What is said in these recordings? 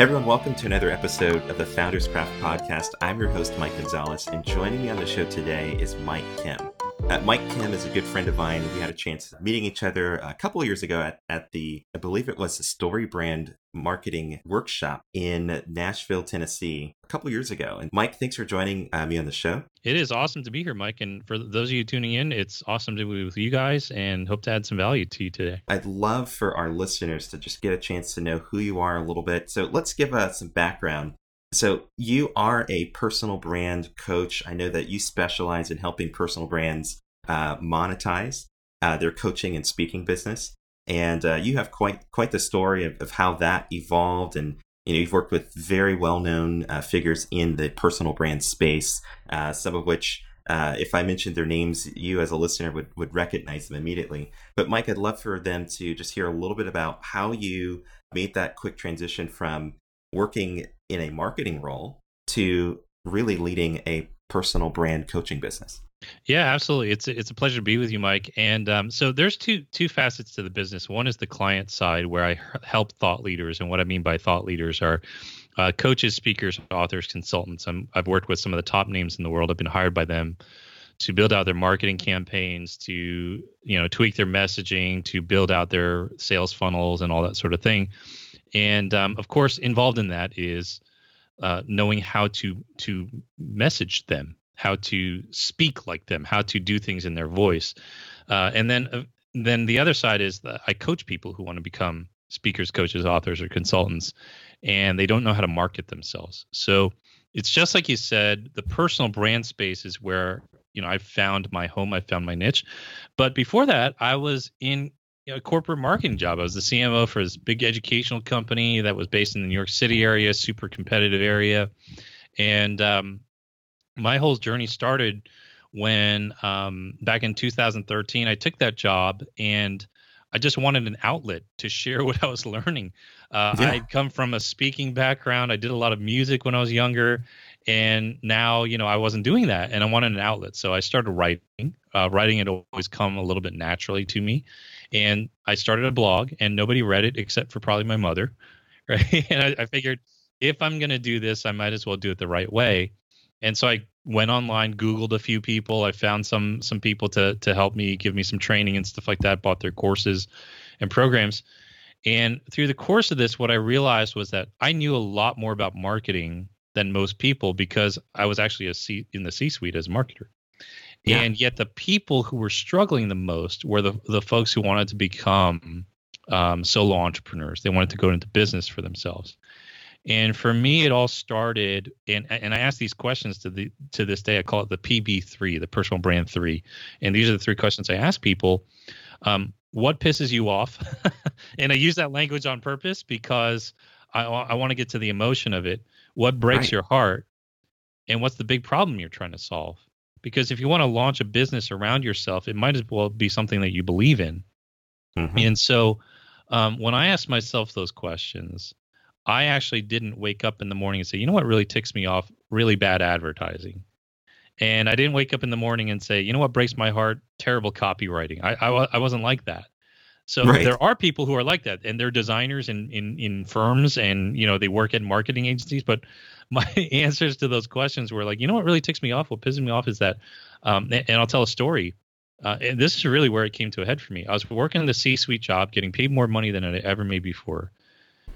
Everyone, welcome to another episode of the Founders Craft Podcast. I'm your host, Mike Gonzalez, and joining me on the show today is Mike Kim. Uh, Mike Kim is a good friend of mine. We had a chance of meeting each other a couple of years ago at, at the, I believe it was the StoryBrand Marketing Workshop in Nashville, Tennessee, a couple years ago. And Mike, thanks for joining uh, me on the show. It is awesome to be here, Mike. And for those of you tuning in, it's awesome to be with you guys and hope to add some value to you today. I'd love for our listeners to just get a chance to know who you are a little bit. So let's give us uh, some background. So you are a personal brand coach. I know that you specialize in helping personal brands uh, monetize uh, their coaching and speaking business, and uh, you have quite quite the story of, of how that evolved and you know, you've worked with very well-known uh, figures in the personal brand space, uh, some of which, uh, if I mentioned their names, you as a listener would would recognize them immediately. But Mike, I'd love for them to just hear a little bit about how you made that quick transition from working in a marketing role to really leading a personal brand coaching business. Yeah, absolutely. It's a, it's a pleasure to be with you, Mike. And um, so there's two two facets to the business. One is the client side, where I help thought leaders, and what I mean by thought leaders are uh, coaches, speakers, authors, consultants. i have worked with some of the top names in the world. I've been hired by them to build out their marketing campaigns, to you know tweak their messaging, to build out their sales funnels, and all that sort of thing. And um, of course, involved in that is uh, knowing how to to message them how to speak like them, how to do things in their voice. Uh, and then uh, then the other side is that I coach people who want to become speakers, coaches, authors, or consultants, and they don't know how to market themselves. So it's just like you said, the personal brand space is where you know I found my home, I found my niche. But before that, I was in a corporate marketing job. I was the CMO for this big educational company that was based in the New York City area, super competitive area, and um, my whole journey started when um, back in 2013 I took that job and I just wanted an outlet to share what I was learning. Uh, yeah. I'd come from a speaking background. I did a lot of music when I was younger, and now you know I wasn't doing that, and I wanted an outlet. So I started writing. Uh, writing had always come a little bit naturally to me, and I started a blog, and nobody read it except for probably my mother, right? and I, I figured if I'm going to do this, I might as well do it the right way. And so I went online, Googled a few people. I found some some people to to help me, give me some training and stuff like that. Bought their courses and programs. And through the course of this, what I realized was that I knew a lot more about marketing than most people because I was actually a C in the C-suite as a marketer. Yeah. And yet, the people who were struggling the most were the the folks who wanted to become um, solo entrepreneurs. They wanted to go into business for themselves. And for me, it all started, and and I ask these questions to the to this day. I call it the PB three, the personal brand three, and these are the three questions I ask people. Um, what pisses you off? and I use that language on purpose because I I want to get to the emotion of it. What breaks right. your heart, and what's the big problem you're trying to solve? Because if you want to launch a business around yourself, it might as well be something that you believe in. Mm-hmm. And so, um, when I ask myself those questions, I actually didn't wake up in the morning and say, you know what really ticks me off? Really bad advertising. And I didn't wake up in the morning and say, you know what breaks my heart? Terrible copywriting. I, I, I wasn't like that. So right. there are people who are like that, and they're designers in, in in firms, and you know they work at marketing agencies. But my answers to those questions were like, you know what really ticks me off? What pisses me off is that, um, and I'll tell a story. Uh, and this is really where it came to a head for me. I was working the C-suite job, getting paid more money than I ever made before,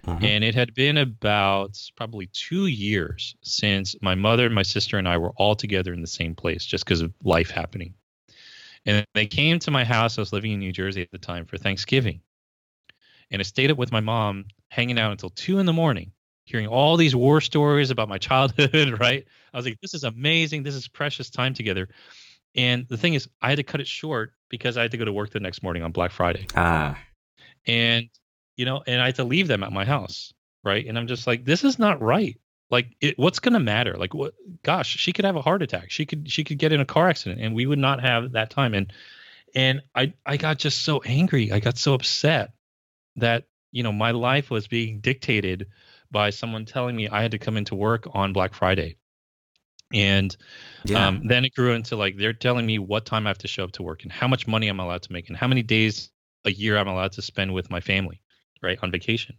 uh-huh. And it had been about probably two years since my mother and my sister and I were all together in the same place just because of life happening. And they came to my house. I was living in New Jersey at the time for Thanksgiving. And I stayed up with my mom, hanging out until two in the morning, hearing all these war stories about my childhood, right? I was like, this is amazing. This is precious time together. And the thing is, I had to cut it short because I had to go to work the next morning on Black Friday. Ah. And you know, and I had to leave them at my house, right? And I'm just like, this is not right. Like, it, what's going to matter? Like, what? Gosh, she could have a heart attack. She could she could get in a car accident, and we would not have that time. And and I I got just so angry. I got so upset that you know my life was being dictated by someone telling me I had to come into work on Black Friday. And yeah. um, then it grew into like they're telling me what time I have to show up to work and how much money I'm allowed to make and how many days a year I'm allowed to spend with my family right on vacation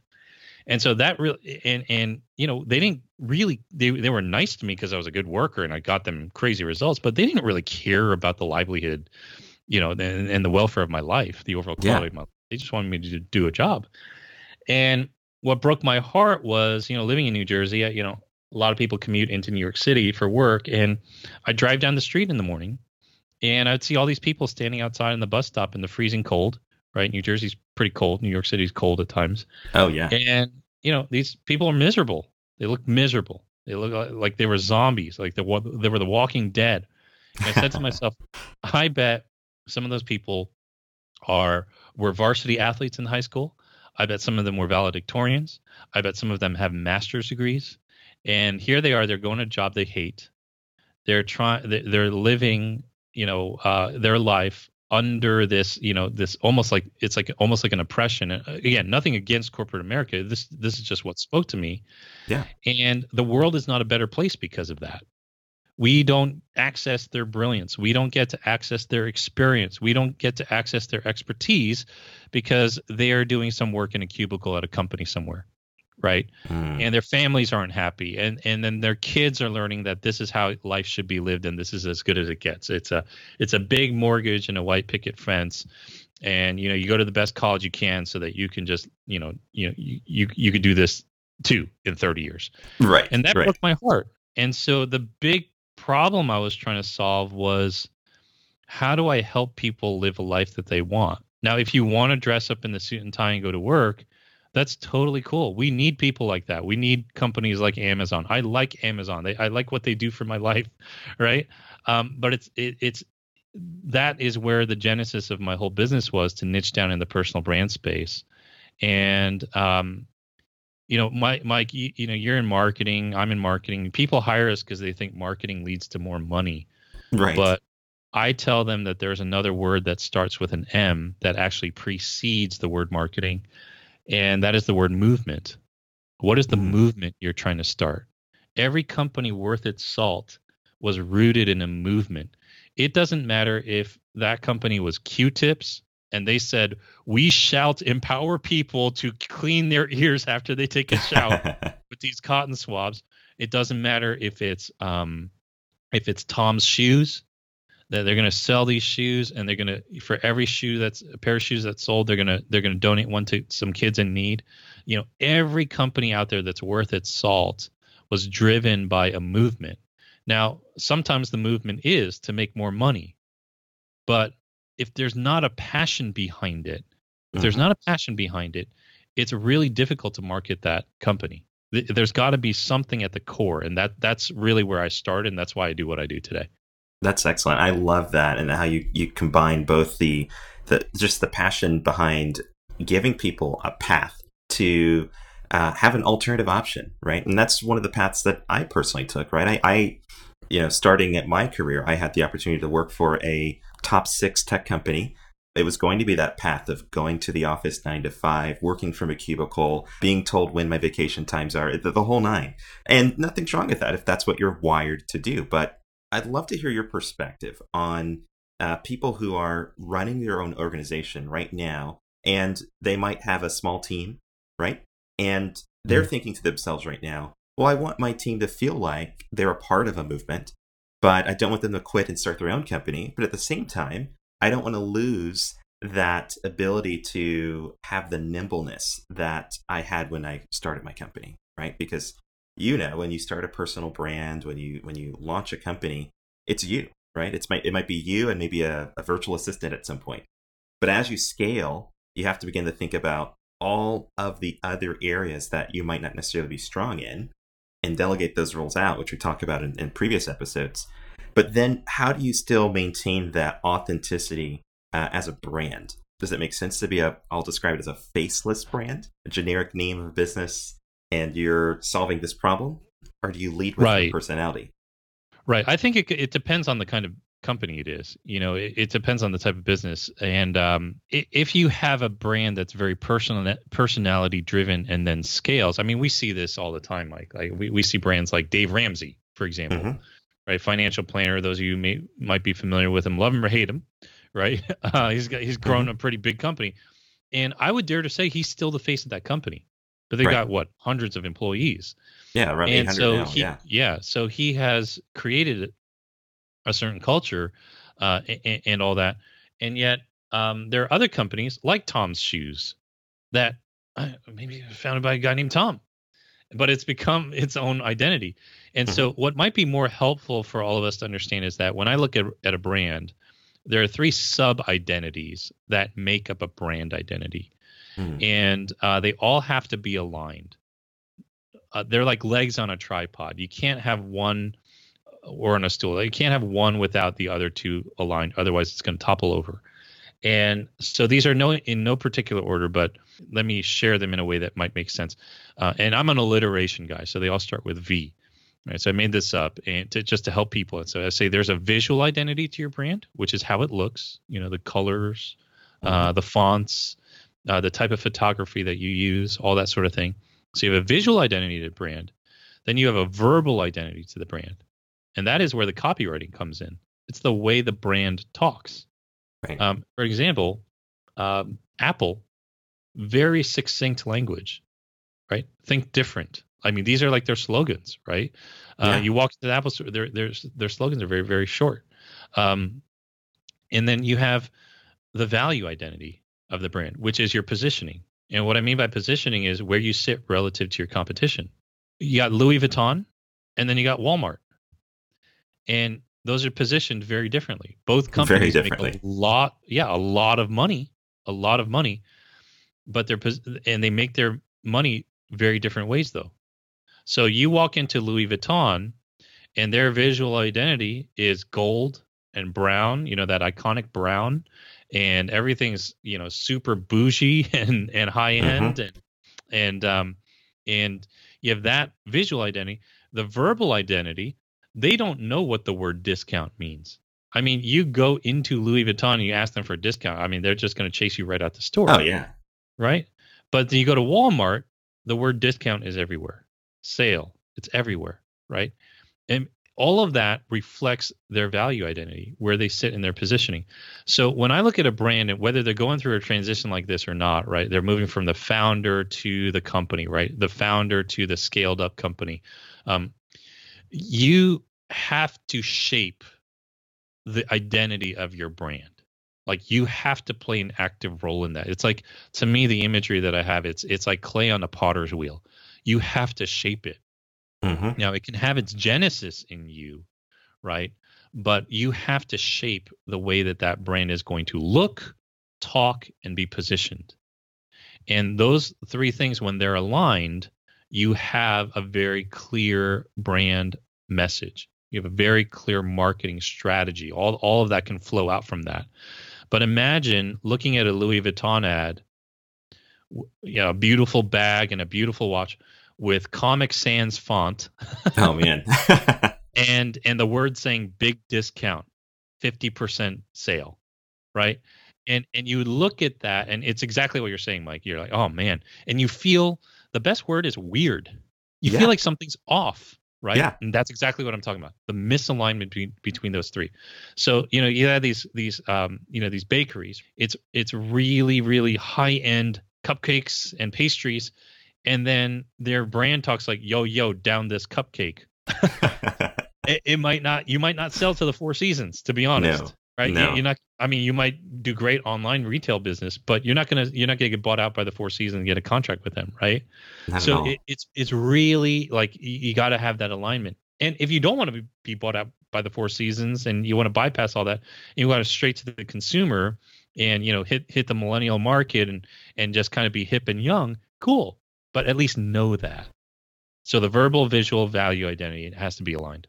And so that really and and you know they didn't really they they were nice to me because I was a good worker and I got them crazy results, but they didn't really care about the livelihood, you know, and, and the welfare of my life, the overall quality yeah. of my. Life. They just wanted me to do a job, and what broke my heart was you know living in New Jersey, you know a lot of people commute into New York City for work, and I drive down the street in the morning, and I'd see all these people standing outside in the bus stop in the freezing cold. Right, New Jersey's pretty cold. New York City's cold at times. Oh yeah, and you know these people are miserable. They look miserable. They look like they were zombies, like they, they were the Walking Dead. And I said to myself, I bet some of those people are were varsity athletes in high school. I bet some of them were valedictorians. I bet some of them have master's degrees. And here they are. They're going to a job they hate. They're trying. They're living, you know, uh, their life under this, you know, this almost like it's like almost like an oppression. Uh, again, nothing against corporate America. This this is just what spoke to me. Yeah. And the world is not a better place because of that. We don't access their brilliance. We don't get to access their experience. We don't get to access their expertise because they are doing some work in a cubicle at a company somewhere right mm. and their families aren't happy and and then their kids are learning that this is how life should be lived and this is as good as it gets it's a it's a big mortgage and a white picket fence and you know you go to the best college you can so that you can just you know you know you you, you could do this too in 30 years right and that right. broke my heart and so the big problem i was trying to solve was how do i help people live a life that they want now if you want to dress up in the suit and tie and go to work that's totally cool. We need people like that. We need companies like Amazon. I like Amazon. They, I like what they do for my life, right? Um, but it's it, it's that is where the genesis of my whole business was to niche down in the personal brand space, and um, you know, Mike, Mike, you, you know, you're in marketing. I'm in marketing. People hire us because they think marketing leads to more money, right? But I tell them that there's another word that starts with an M that actually precedes the word marketing and that is the word movement. What is the mm. movement you're trying to start? Every company worth its salt was rooted in a movement. It doesn't matter if that company was Q-tips and they said, "We shall empower people to clean their ears after they take a shower with these cotton swabs." It doesn't matter if it's um, if it's Tom's shoes that they're going to sell these shoes and they're going to for every shoe that's a pair of shoes that's sold they're going to they're going to donate one to some kids in need you know every company out there that's worth its salt was driven by a movement now sometimes the movement is to make more money but if there's not a passion behind it if mm-hmm. there's not a passion behind it it's really difficult to market that company there's got to be something at the core and that that's really where i started and that's why i do what i do today that's excellent. I love that and how you, you combine both the the just the passion behind giving people a path to uh, have an alternative option, right? And that's one of the paths that I personally took, right? I, I, you know, starting at my career, I had the opportunity to work for a top six tech company. It was going to be that path of going to the office nine to five, working from a cubicle, being told when my vacation times are, the, the whole nine. And nothing's wrong with that if that's what you're wired to do. But I'd love to hear your perspective on uh, people who are running their own organization right now, and they might have a small team, right? And they're mm-hmm. thinking to themselves right now, well, I want my team to feel like they're a part of a movement, but I don't want them to quit and start their own company. But at the same time, I don't want to lose that ability to have the nimbleness that I had when I started my company, right? Because you know when you start a personal brand when you when you launch a company it's you right it's might it might be you and maybe a, a virtual assistant at some point but as you scale you have to begin to think about all of the other areas that you might not necessarily be strong in and delegate those roles out which we talked about in, in previous episodes but then how do you still maintain that authenticity uh, as a brand does it make sense to be a i'll describe it as a faceless brand a generic name of a business and you're solving this problem, or do you lead with right. your personality? Right. I think it it depends on the kind of company it is. You know, it, it depends on the type of business. And um, if you have a brand that's very personal, personality driven, and then scales, I mean, we see this all the time. Like, like we we see brands like Dave Ramsey, for example, mm-hmm. right? Financial planner. Those of you may might be familiar with him, love him or hate him, right? Uh, he's got he's grown mm-hmm. a pretty big company, and I would dare to say he's still the face of that company but they Right. got what hundreds of employees. Yeah, around and 800 so now. he yeah. yeah so he has created a certain culture uh, and, and all that and yet um, there are other companies like tom's shoes that uh, maybe founded by a guy named tom but it's become its own identity and so what might be more helpful for all of us to understand is that when i look at, at a brand there are three sub identities that make up a brand identity Hmm. and uh, they all have to be aligned. Uh, they're like legs on a tripod. You can't have one or on a stool. You can't have one without the other two aligned. Otherwise, it's going to topple over. And so these are no in no particular order, but let me share them in a way that might make sense. Uh, and I'm an alliteration guy, so they all start with V. Right, so I made this up and to, just to help people. And so I say there's a visual identity to your brand, which is how it looks. You know, the colors, uh, the fonts, uh, the type of photography that you use, all that sort of thing. So you have a visual identity to the brand, then you have a verbal identity to the brand, and that is where the copywriting comes in. It's the way the brand talks. Right. Um, for example, um, Apple, very succinct language, right? Think different. I mean, these are like their slogans, right? Uh, Yeah. You walk to the Apple store, their their their slogans are very very short. Um, and then you have the value identity of the brand, which is your positioning. And what I mean by positioning is where you sit relative to your competition. You got Louis Vuitton, and then you got Walmart, and those are positioned very differently. Both companies make differently. a lot, yeah, a lot of money, a lot of money, but they're pos- and they make their money very different ways though. So you walk into Louis Vuitton, and their visual identity is gold and brown. You know that iconic brown, and everything's you know super bougie and and high end and and um and you have that visual identity. The verbal identity, they don't know what the word discount means. I mean, you go into Louis Vuitton and you ask them for a discount. I mean, they're just going to chase you right out the store Oh yeah. right? But then you go to Walmart, the word discount is everywhere. Sale, it's everywhere, right? And all of that reflects their value identity, where they sit in their positioning. So when I look at a brand and whether they're going through a transition like this or not, right? They're moving from the founder to the company, right? The founder to the scaled up company. Um, you have to shape the identity of your brand. Like you have to play an active role in that. It's like to me the imagery that I have it's it's like clay on a potter's wheel. You have to shape it. hmm Now it can have its genesis in you, right? But you have to shape the way that that brand is going to look, talk and be positioned. And those three things when they're aligned, you have a very clear brand message. You have a very clear marketing strategy. All all of that can flow out from that. But imagine looking at a Louis Vuitton ad, you know, a beautiful bag and a beautiful watch with Comic Sans font Oh man. and and the word saying big discount, 50% sale, right? And and you look at that and it's exactly what you're saying, Mike. You're like, "Oh man." And you feel the best word is weird. You Yeah. feel like something's off, right? Yeah. And that's exactly what I'm talking about. The misalignment between between those three. So, you know, you have these these um, you know, these bakeries. It's it's really really high-end cupcakes and pastries and then their brand talks like, "Yo yo, down this cupcake." it, it might not you might not sell to the four seasons to be honest No, right? No. you, are not i mean you might do great online retail business but you're not gonna you're not gonna get bought out by the four seasons and get a contract with them right? Not so it, it's it's really like you, you got to have that alignment. And if you don't want to be, be bought out by the four seasons and you want to bypass all that you want to straight to the consumer and you know hit hit the millennial market and and just kind of be hip and young cool. But at least know that. So the verbal visual value identity it has to be aligned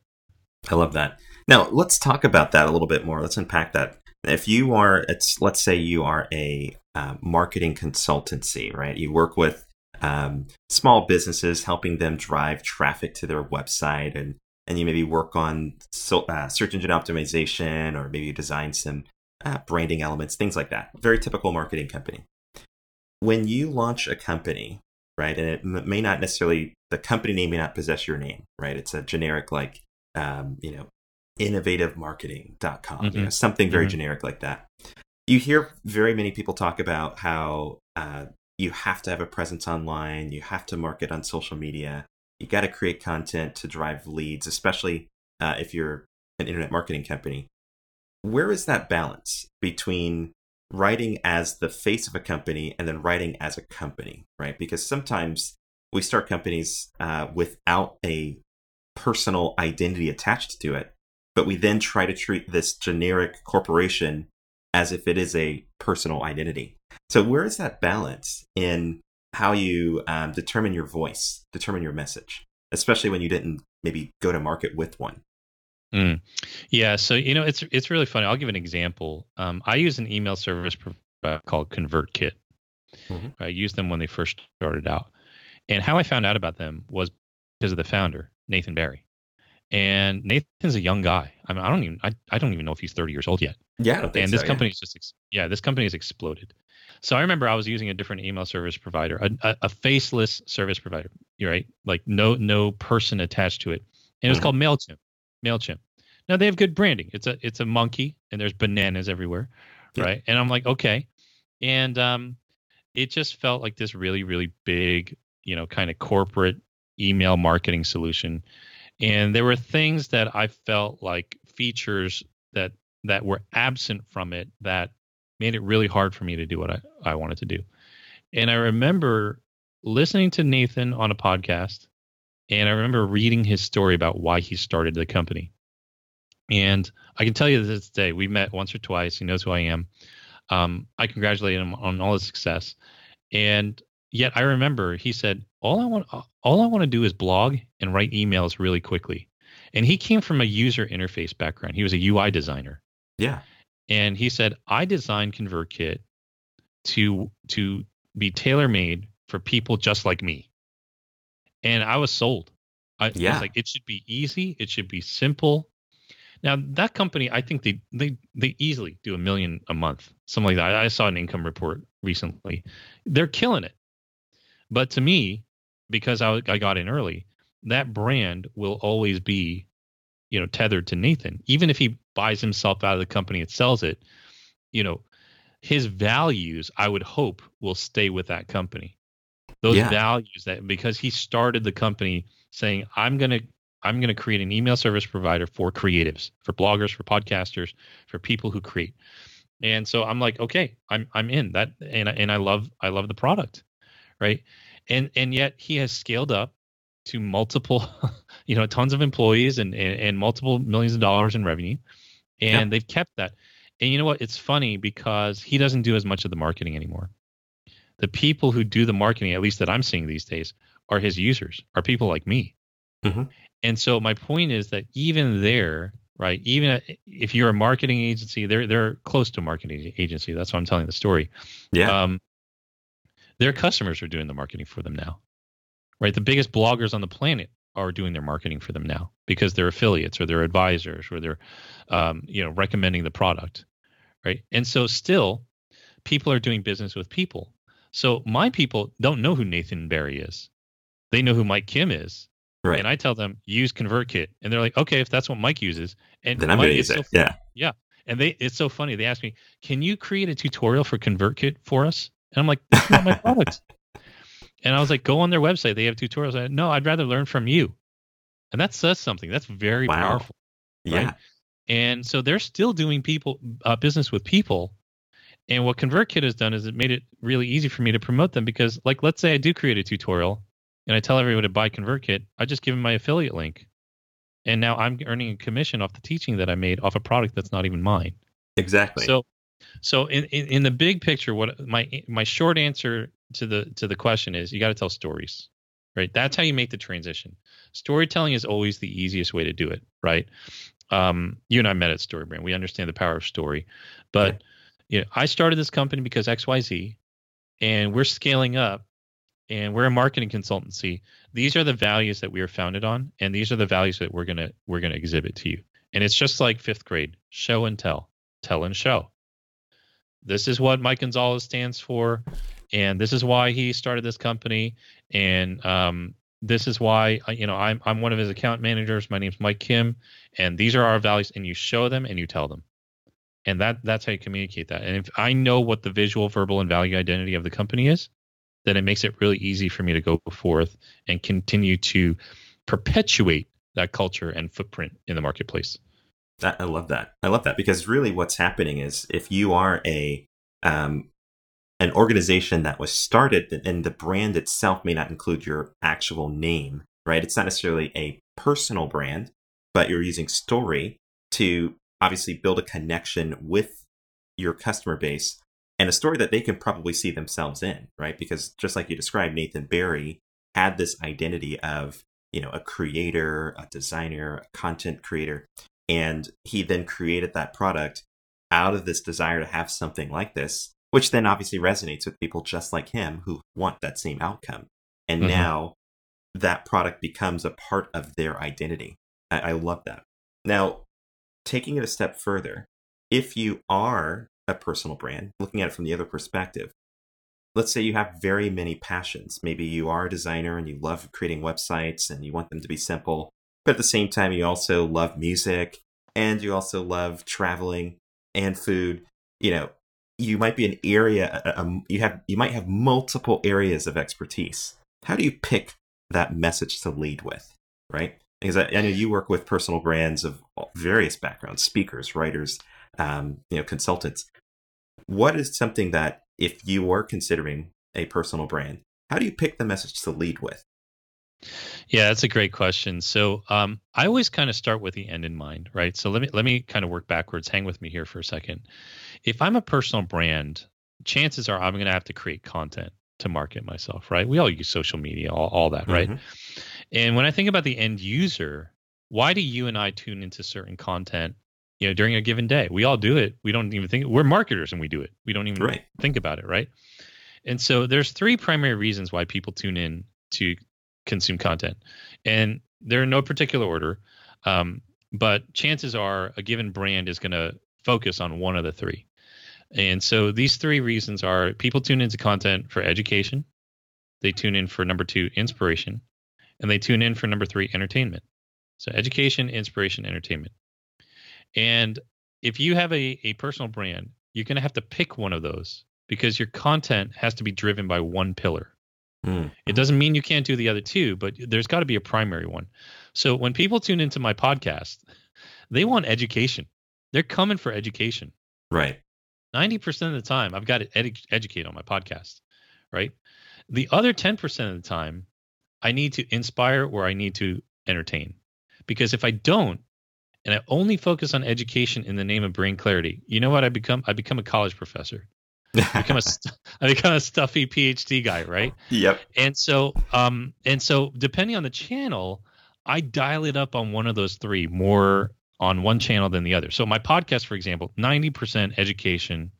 I love that. Now let's talk about that a little bit more. Let's unpack that. If you are, it's let's say you are a uh, marketing consultancy, right? You work with um, small businesses, helping them drive traffic to their website, and and you maybe work on so, uh, search engine optimization, or maybe you design some uh, branding elements, things like that. Very typical marketing company. When you launch a company, right, and it may not necessarily the company name may not possess your name, right? It's a generic like um, you know, innovativemarketing.com, you know, Mhm. something very Mhm. generic like that. You hear very many people talk about how uh, you have to have a presence online, you have to market on social media, you got to create content to drive leads, especially uh, if you're an internet marketing company. Where is that balance between writing as the face of a company and then writing as a company, right? Because sometimes we start companies uh, without a personal identity attached to it, but we then try to treat this generic corporation as if it is a personal identity. So, where is that balance in how you um, determine your voice, determine your message, especially when you didn't maybe go to market with one? Mm. Yeah, so you know it's it's really funny. I'll give an example. Um, I use an email service called ConvertKit. Mm-hmm. I used them when they first started out, and how I found out about them was because of the founder, Nathan Barry. And Nathan's a young guy. I mean, I don't even I, I don't even know if he's 30 years old yet. Yeah, and this so, company is just yeah, this company has exploded. So I remember I was using a different email service provider, a, a, a faceless service provider, right? Like no no person attached to it, and it was mm-hmm. called Mailchimp. Mailchimp. Now they have good branding. It's a it's a monkey, and there's bananas everywhere, yeah. right? And I'm like, okay, and um, it just felt like this really really big, you know, kind of corporate email marketing solution, and there were things that I felt like features that that were absent from it that made it really hard for me to do what I, I wanted to do. And I remember listening to Nathan on a podcast, and I remember reading his story about why he started the company. And I can tell you this day, we met once or twice. He knows who I am. Um, I congratulated him on all his success. And yet I remember he said, all I want, all I want to do is blog and write emails really quickly. And he came from a user interface background. He was a UI designer. Yeah. And he said, I designed ConvertKit to to be tailor made for people just like me. And I was sold. I, yeah. I was like, it should be easy. It should be simple. Now that company, I think they they they easily do a million a month, something like that. I saw an income report recently. They're killing it. But to me, because I, I got in early, that brand will always be, you know, tethered to Nathan. Even if he buys himself out of the company and sells it, you know, his values, I would hope, will stay with that company. Those yeah. values that because he started the company saying, I'm gonna I'm gonna create an email service provider for creatives, for bloggers, for podcasters, for people who create. And so I'm like, okay, I'm I'm in that and and I love I love the product. Right. And and yet he has scaled up to multiple, you know, tons of employees and, and, and multiple millions of dollars in revenue and they've kept that. And you know what? It's funny because he doesn't do as much of the marketing anymore. The people who do the marketing, at least that I'm seeing these days, are his users, are people like me. Mm-hmm. And so my point is that even there, right? Even if you're a marketing agency, they're they're close to a marketing agency. That's why I'm telling the story. Yeah. Um, their customers are doing the marketing for them now, right? The biggest bloggers on the planet are doing their marketing for them now because they're affiliates or they're advisors or they're um, you know recommending the product right? And so still people are doing business with people. So my people don't know who nathan barry is. They know who mike kim is. Right. And i tell them use convertkit. And they're like okay if that's what mike uses. And then i'm going to use it so yeah. Yeah. And they it's so funny. They ask me can you create a tutorial for convertkit for us and i'm like that's not my product and I was like, go on their website. They have tutorials. I, no, I'd rather learn from you. And that says something. That's very wow. powerful. Yeah. Right? And so they're still doing people uh, business with people. And what ConvertKit has done is it made it really easy for me to promote them because, like, let's say I do create a tutorial and I tell everyone to buy ConvertKit, I just give them my affiliate link. And now I'm earning a commission off the teaching that I made off a product that's not even mine. Exactly. So, so in, in, in the big picture, what my my short answer to the to the question is you got to tell stories right? That's how you make the transition. Storytelling is always the easiest way to do it right? Um, you and i met at storybrand. We understand the power of story. But you know i started this company because xyz and we're scaling up and we're a marketing consultancy. These are the values that we are founded on and these are the values that we're going to we're going to exhibit to you. And it's just like fifth grade show and tell. Tell and show this is what mike gonzalez stands for and this is why he started this company and um, this is why uh, you know I'm I'm one of his account managers. My name's Mike Kim, and these are our values. And you show them and you tell them, and that that's how you communicate that. And if I know what the visual, verbal, and value identity of the company is, then it makes it really easy for me to go forth and continue to perpetuate that culture and footprint in the marketplace. I love that. I love that because really what's happening is if you are a um, an organization that was started and the brand itself may not include your actual name, right? It's not necessarily a personal brand, but you're using story to obviously build a connection with your customer base and a story that they can probably see themselves in, right? Because just like you described, Nathan Barry had this identity of, you know, a creator, a designer, a content creator. And he then created that product out of this desire to have something like this, which then obviously resonates with people just like him who want that same outcome. And mm-hmm. now that product becomes a part of their identity. I, I love that. Now, taking it a step further, if you are a personal brand, looking at it from the other perspective, let's say you have very many passions. Maybe you are a designer and you love creating websites and you want them to be simple, but at the same time, you also love music and you also love traveling and food. You know, you might be an area, um, you have you might have multiple areas of expertise. How do you pick that message to lead with, right? Because I, I know you work with personal brands of various backgrounds, speakers, writers, um, you know, consultants. What is something that if you were considering a personal brand, how do you pick the message to lead with? Yeah, that's a great question. So um, I always kind of start with the end in mind, right? So let me let me kind of work backwards. Hang with me here for a second. If I'm a personal brand, chances are I'm going to have to create content to market myself, right? We all use social media, all, all that, right? Mm-hmm. And when I think about the end user, why do you and I tune into certain content, you know, during a given day? We all do it. We don't even think we're marketers and we do it. We don't even right. think about it, right? And so there's three primary reasons why people tune in to consume content. And they're in no particular order. Um, but chances are a given brand is going to focus on one of the three. And so these three reasons are people tune into content for education, they tune in for number two, inspiration, and they tune in for number three, entertainment. So education, inspiration, entertainment. And if you have a, a personal brand, you're going to have to pick one of those because your content has to be driven by one pillar. Mm. It doesn't mean you can't do the other two, but there's got to be a primary one. So when people tune into my podcast, they want education. They're coming for education. Right. 90% of the time, I've got to edu- educate on my podcast, right? The other 10% of the time, I need to inspire or I need to entertain. Because if I don't, and I only focus on education in the name of brain clarity, you know what I become? I become a college professor. I become a I become a stuffy PhD guy, right? Yep. And so, um, and so depending on the channel, I dial it up on one of those three more on one channel than the other. So my podcast, for example, 90% education.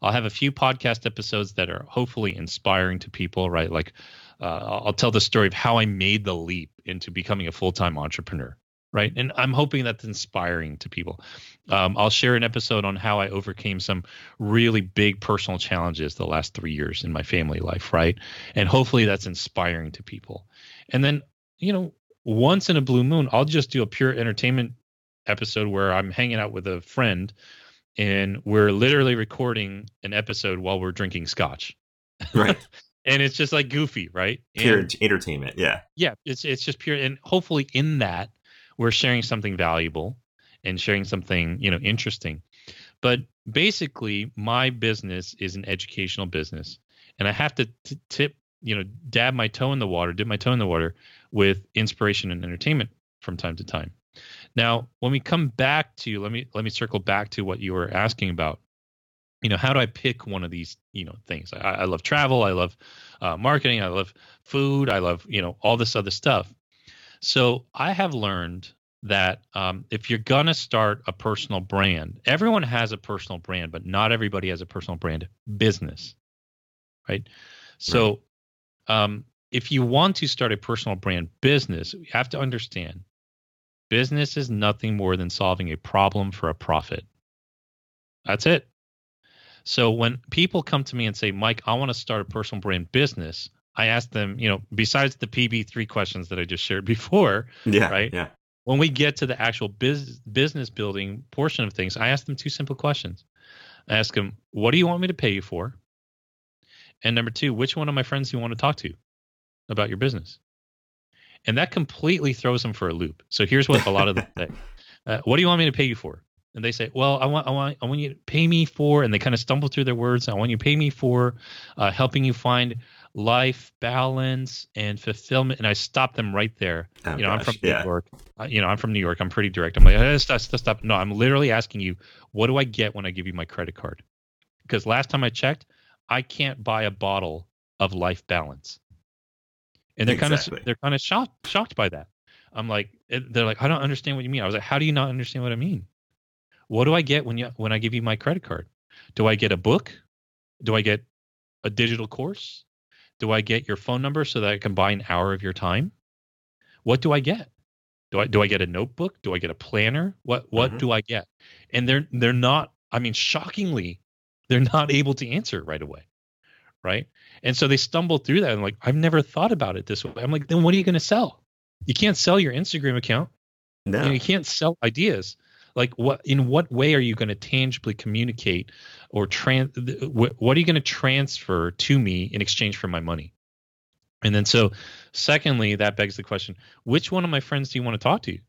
I'll have a few podcast episodes that are hopefully inspiring to people, right? Like uh, I'll tell the story of how I made the leap into becoming a full-time entrepreneur, right? And I'm hoping that's inspiring to people. Um, I'll share an episode on how I overcame some really big personal challenges the last three years in my family life, right? And hopefully that's inspiring to people. And then, you know, once in a blue moon, I'll just do a pure entertainment episode where I'm hanging out with a friend and we're literally recording an episode while we're drinking scotch. Right. and it's just like goofy, right? Pure and, entertainment, yeah. Yeah, it's it's just pure and hopefully in that we're sharing something valuable and sharing something, you know, interesting. But basically my business is an educational business and I have to t- tip, you know, dab my toe in the water, dip my toe in the water with inspiration and entertainment from time to time. Now, when we come back to let me let me circle back to what you were asking about. You know, how do I pick one of these you know things? I, I love travel, I love uh, marketing, I love food, I love you know all this other stuff. So I have learned that um, if you're gonna start a personal brand, everyone has a personal brand, but not everybody has a personal brand business, right? So, right. Um, if you want to start a personal brand business, you have to understand Business is nothing more than solving a problem for a profit. That's it. So when people come to me and say, Mike, I want to start a personal brand business, I ask them, you know, besides the PB3 questions that I just shared before, yeah, right? Yeah. When we get to the actual biz- business building portion of things, I ask them two simple questions. I ask them, what do you want me to pay you for? And number two, which one of my friends do you want to talk to about your business? And that completely throws them for a loop. So here's what a lot of them say. Uh, what do you want me to pay you for? And they say, well, I want, I want, I want you to pay me for, and they kind of stumble through their words. I want you to pay me for uh, helping you find life balance and fulfillment. And I stop them right there. Oh, you know, I'm gosh, from New. York. Uh, you know, I'm from New York. I'm pretty direct. I'm like, hey, stop, stop, stop. No, I'm literally asking you, what do I get when I give you my credit card? Because last time I checked, I can't buy a bottle of life balance. And they're kind of they're kind of shocked shocked by that. I'm like, they're like, I don't understand what you mean. I was like, how do you not understand what I mean? What do I get when you when I give you my credit card? Do I get a book? Do I get a digital course? Do I get your phone number so that I can buy an hour of your time? What do I get? Do I do I get a notebook? Do I get a planner? What what Mhm. do I get? And they're they're not. I mean, shockingly, they're not able to answer right away, right? And so they stumble through that. And like, I've never thought about it this way. I'm like, then what are you going to sell? You can't sell your Instagram account. No. You, know, you can't sell ideas. Like what? In what way are you going to tangibly communicate or trans? What, what are you going to transfer to me in exchange for my money? And then so, secondly, that begs the question: Which one of my friends do you want to talk to? Do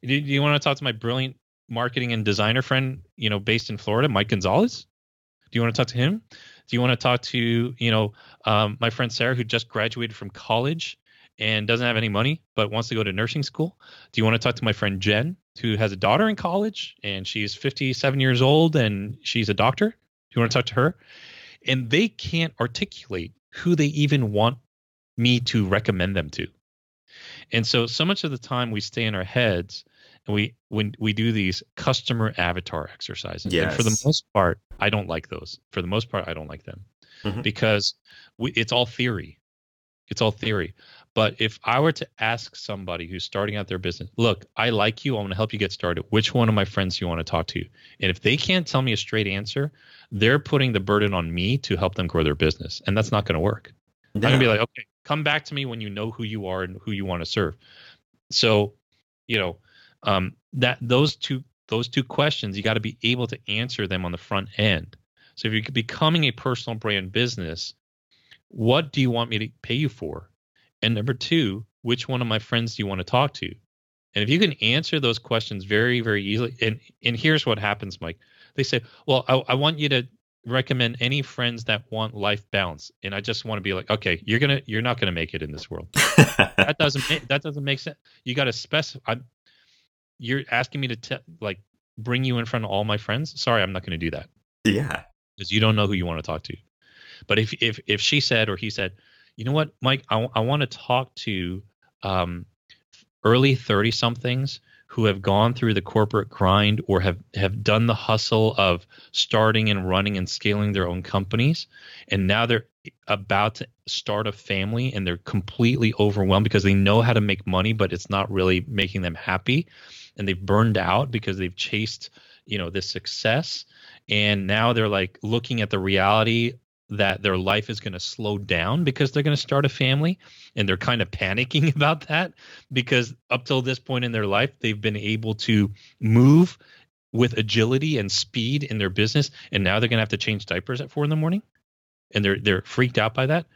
do you want to talk to my brilliant marketing and designer friend, you know, based in Florida, Mike Gonzalez? Do you want to talk to him? Do you want to talk to, you know, um, my friend Sarah, who just graduated from college and doesn't have any money but wants to go to nursing school? Do you want to talk to my friend Jen, who has a daughter in college and she's 57 years old and she's a doctor? Do you want to talk to her? And they can't articulate who they even want me to recommend them to. And so, so much of the time we stay in our heads and we when we do these customer avatar exercises. And for the most part, I don't like those. For the most part, I don't like them Mhm. because we, it's all theory. It's all theory. But if I were to ask somebody who's starting out their business, look, I like you. I want to help you get started. Which one of my friends do you want to talk to? And if they can't tell me a straight answer, they're putting the burden on me to help them grow their business. And that's not going to work. I'm gonna be like, okay, come back to me when you know who you are and who you want to serve. So, you know, um, that those two those two questions, you got to be able to answer them on the front end. So if you're becoming a personal brand business, what do you want me to pay you for? And number two, which one of my friends do you want to talk to? And if you can answer those questions very, very easily, and and here's what happens, Mike. They say, well, I, I want you to recommend any friends that want life balance and i just want to be like okay you're gonna you're not gonna make it in this world that doesn't make that doesn't make sense you got to specify you're asking me to te- like bring you in front of all my friends sorry i'm not gonna do that yeah. because you don't know who you want to talk to but if if if she said or he said you know what mike i, I want to talk to um early 30 somethings who have gone through the corporate grind or have have done the hustle of starting and running and scaling their own companies and now they're about to start a family and they're completely overwhelmed because they know how to make money but it's not really making them happy and they've burned out because they've chased you know this success and now they're like looking at the reality that their life is going to slow down because they're going to start a family and they're kind of panicking about that because up till this point in their life they've been able to move with agility and speed in their business and now they're going to have to change diapers at 4 in the morning and they're they're freaked out by that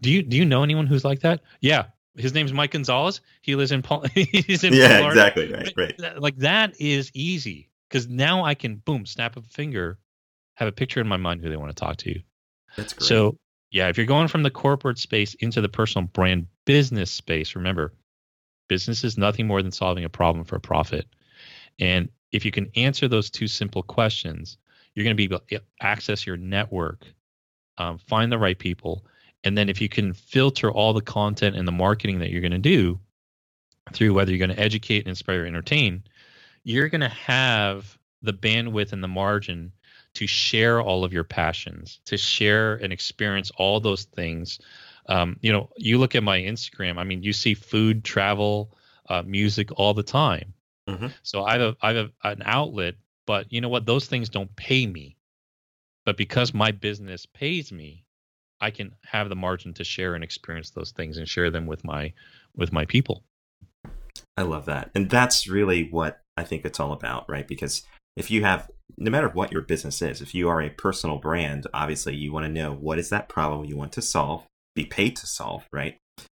do you do you know anyone who's like that yeah his name's Mike Gonzalez he lives in Paul he's in Yeah, Florida exactly. Right. Right. Like that is easy because now I can boom snap of a finger, have a picture in my mind who they want to talk to. That's great. So yeah, if you're going from the corporate space into the personal brand business space, remember, business is nothing more than solving a problem for a profit. And if you can answer those two simple questions, you're going to be able to access your network, um, find the right people, and then if you can filter all the content and the marketing that you're going to do through whether you're going to educate, inspire, or entertain, you're going to have the bandwidth and the margin to share all of your passions, to share and experience all those things. Um, you know, you look at my Instagram. I mean, you see food, travel, uh, music all the time. Mhm. So I have a, I have a, an outlet, but you know what? Those things don't pay me. But because my business pays me, I can have the margin to share and experience those things and share them with my with my people. I love that. And that's really what I think it's all about, right? Because if you have no matter what your business is, if you are a personal brand, obviously you want to know what is that problem you want to solve, be paid to solve, right?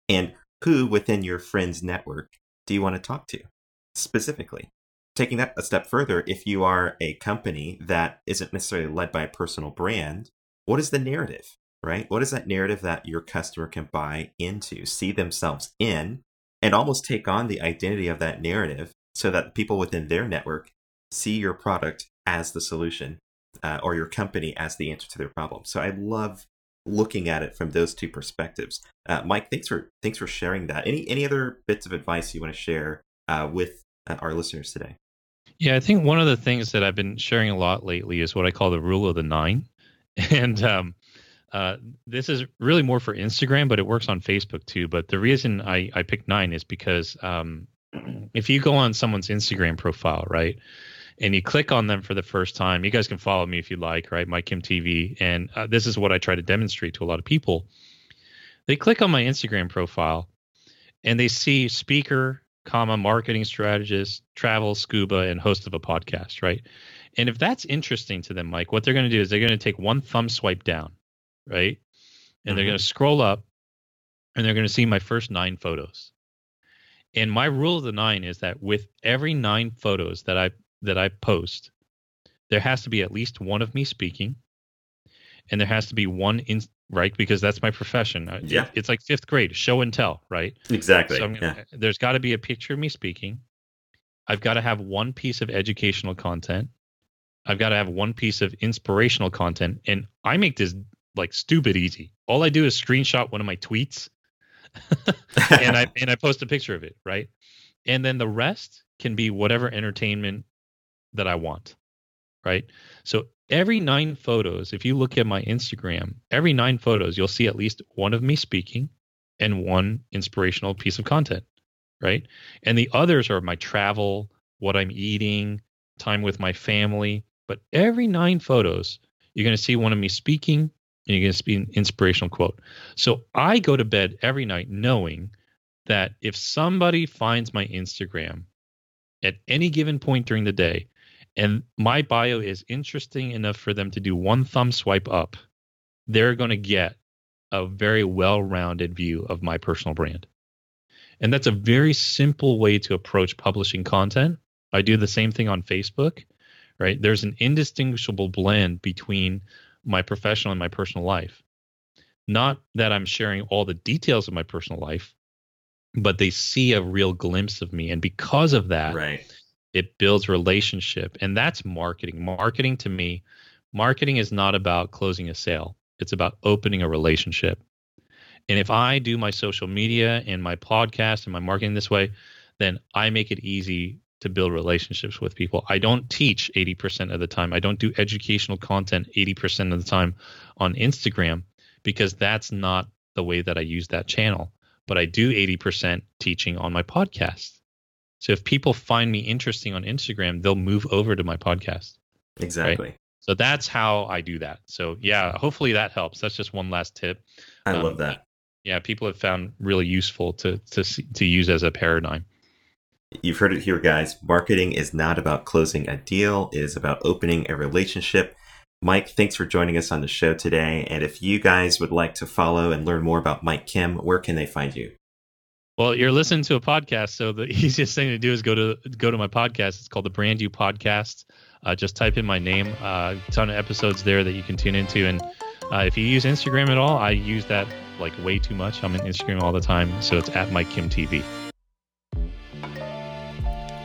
And who within your friends network do you want to talk to specifically? Taking that a step further, if you are a company that isn't necessarily led by a personal brand, what is the narrative, right? What is that narrative that your customer can buy into, see themselves in, and almost take on the identity of that narrative so that people within their network see your product as the solution uh, or your company as the answer to their problem. So I love looking at it from those two perspectives. Uh, Mike, thanks for thanks for sharing that. Any any other bits of advice you want to share uh, with uh, our listeners today? Yeah, I think one of the things that I've been sharing a lot lately is what I call the rule of the nine, and um, uh, this is really more for Instagram, but it works on Facebook too. But the reason I I picked nine is because um, if you go on someone's Instagram profile, right, and you click on them for the first time, you guys can follow me if you like, right? Mike Kim TV. And uh, this is what I try to demonstrate to a lot of people. They click on my Instagram profile and they see speaker, comma, marketing strategist, travel, scuba, and host of a podcast, right? And if that's interesting to them, Mike, what they're going to do is they're going to take one thumb swipe down, right? And mm-hmm. they're going to scroll up and they're going to see my first nine photos. And my rule of the nine is that with every nine photos that I that I post, there has to be at least one of me speaking, and there has to be one in right because that's my profession. Uh, yeah, it's like fifth grade, show and tell, right? Exactly. So gonna, yeah. there's got to be a picture of me speaking. I've got to have one piece of educational content. I've got to have one piece of inspirational content, and I make this like stupid easy. All I do is screenshot one of my tweets, and I and I post a picture of it, right? And then the rest can be whatever entertainment that I want. Right. So every nine photos, if you look at my Instagram, every nine photos, you'll see at least one of me speaking and one inspirational piece of content. Right. And the others are my travel, what I'm eating, time with my family. But every nine photos, you're going to see one of me speaking and you're going to see an inspirational quote. So I go to bed every night knowing that if somebody finds my Instagram at any given point during the day and my bio is interesting enough for them to do one thumb swipe up, they're going to get a very well rounded view of my personal brand. And that's a very simple way to approach publishing content. I do the same thing on Facebook, right? There's an indistinguishable blend between my professional and my personal life. Not that I'm sharing all the details of my personal life, but they see a real glimpse of me. And because of that, right it builds relationship and that's marketing. Marketing to me marketing is not about closing a sale. It's about opening a relationship. And if i do my social media and my podcast and my marketing this way then i make it easy to build relationships with people. I don't teach 80% of the time. I don't do educational content 80% of the time on instagram because that's not the way that i use that channel. But i do 80% teaching on my podcast so if people find me interesting on Instagram, they'll move over to my podcast. Exactly. Right? So that's how I do that. So yeah, hopefully that helps. That's just one last tip. I um, love that. Yeah, people have found really useful to to to use as a paradigm. You've heard it here, guys. Marketing is not about closing a deal; it is about opening a relationship. Mike, thanks for joining us on the show today. And if you guys would like to follow and learn more about Mike Kim, where can they find you? Well, you're listening to a podcast, so the easiest thing to do is go to go to my podcast. It's called the Brand You Podcast. Uh, just type in my name. Uh, ton of episodes there that you can tune into. And uh, if you use Instagram at all, I use that like way too much. I'm on Instagram all the time, so it's at Mike Kim TV.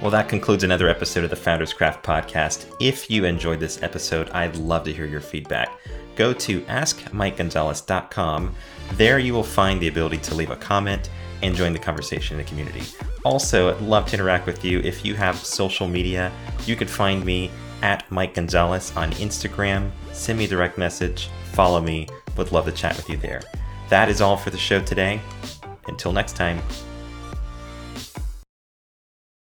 Well, that concludes another episode of the Founders Craft podcast. If you enjoyed this episode, I'd love to hear your feedback. Go to askmikegonzalez.com. There you will find the ability to leave a comment and join the conversation in the community. Also, I'd love to interact with you. If you have social media, you can find me at Mike Gonzalez on Instagram. Send me a direct message, follow me. Would love to chat with you there. That is all for the show today. Until next time,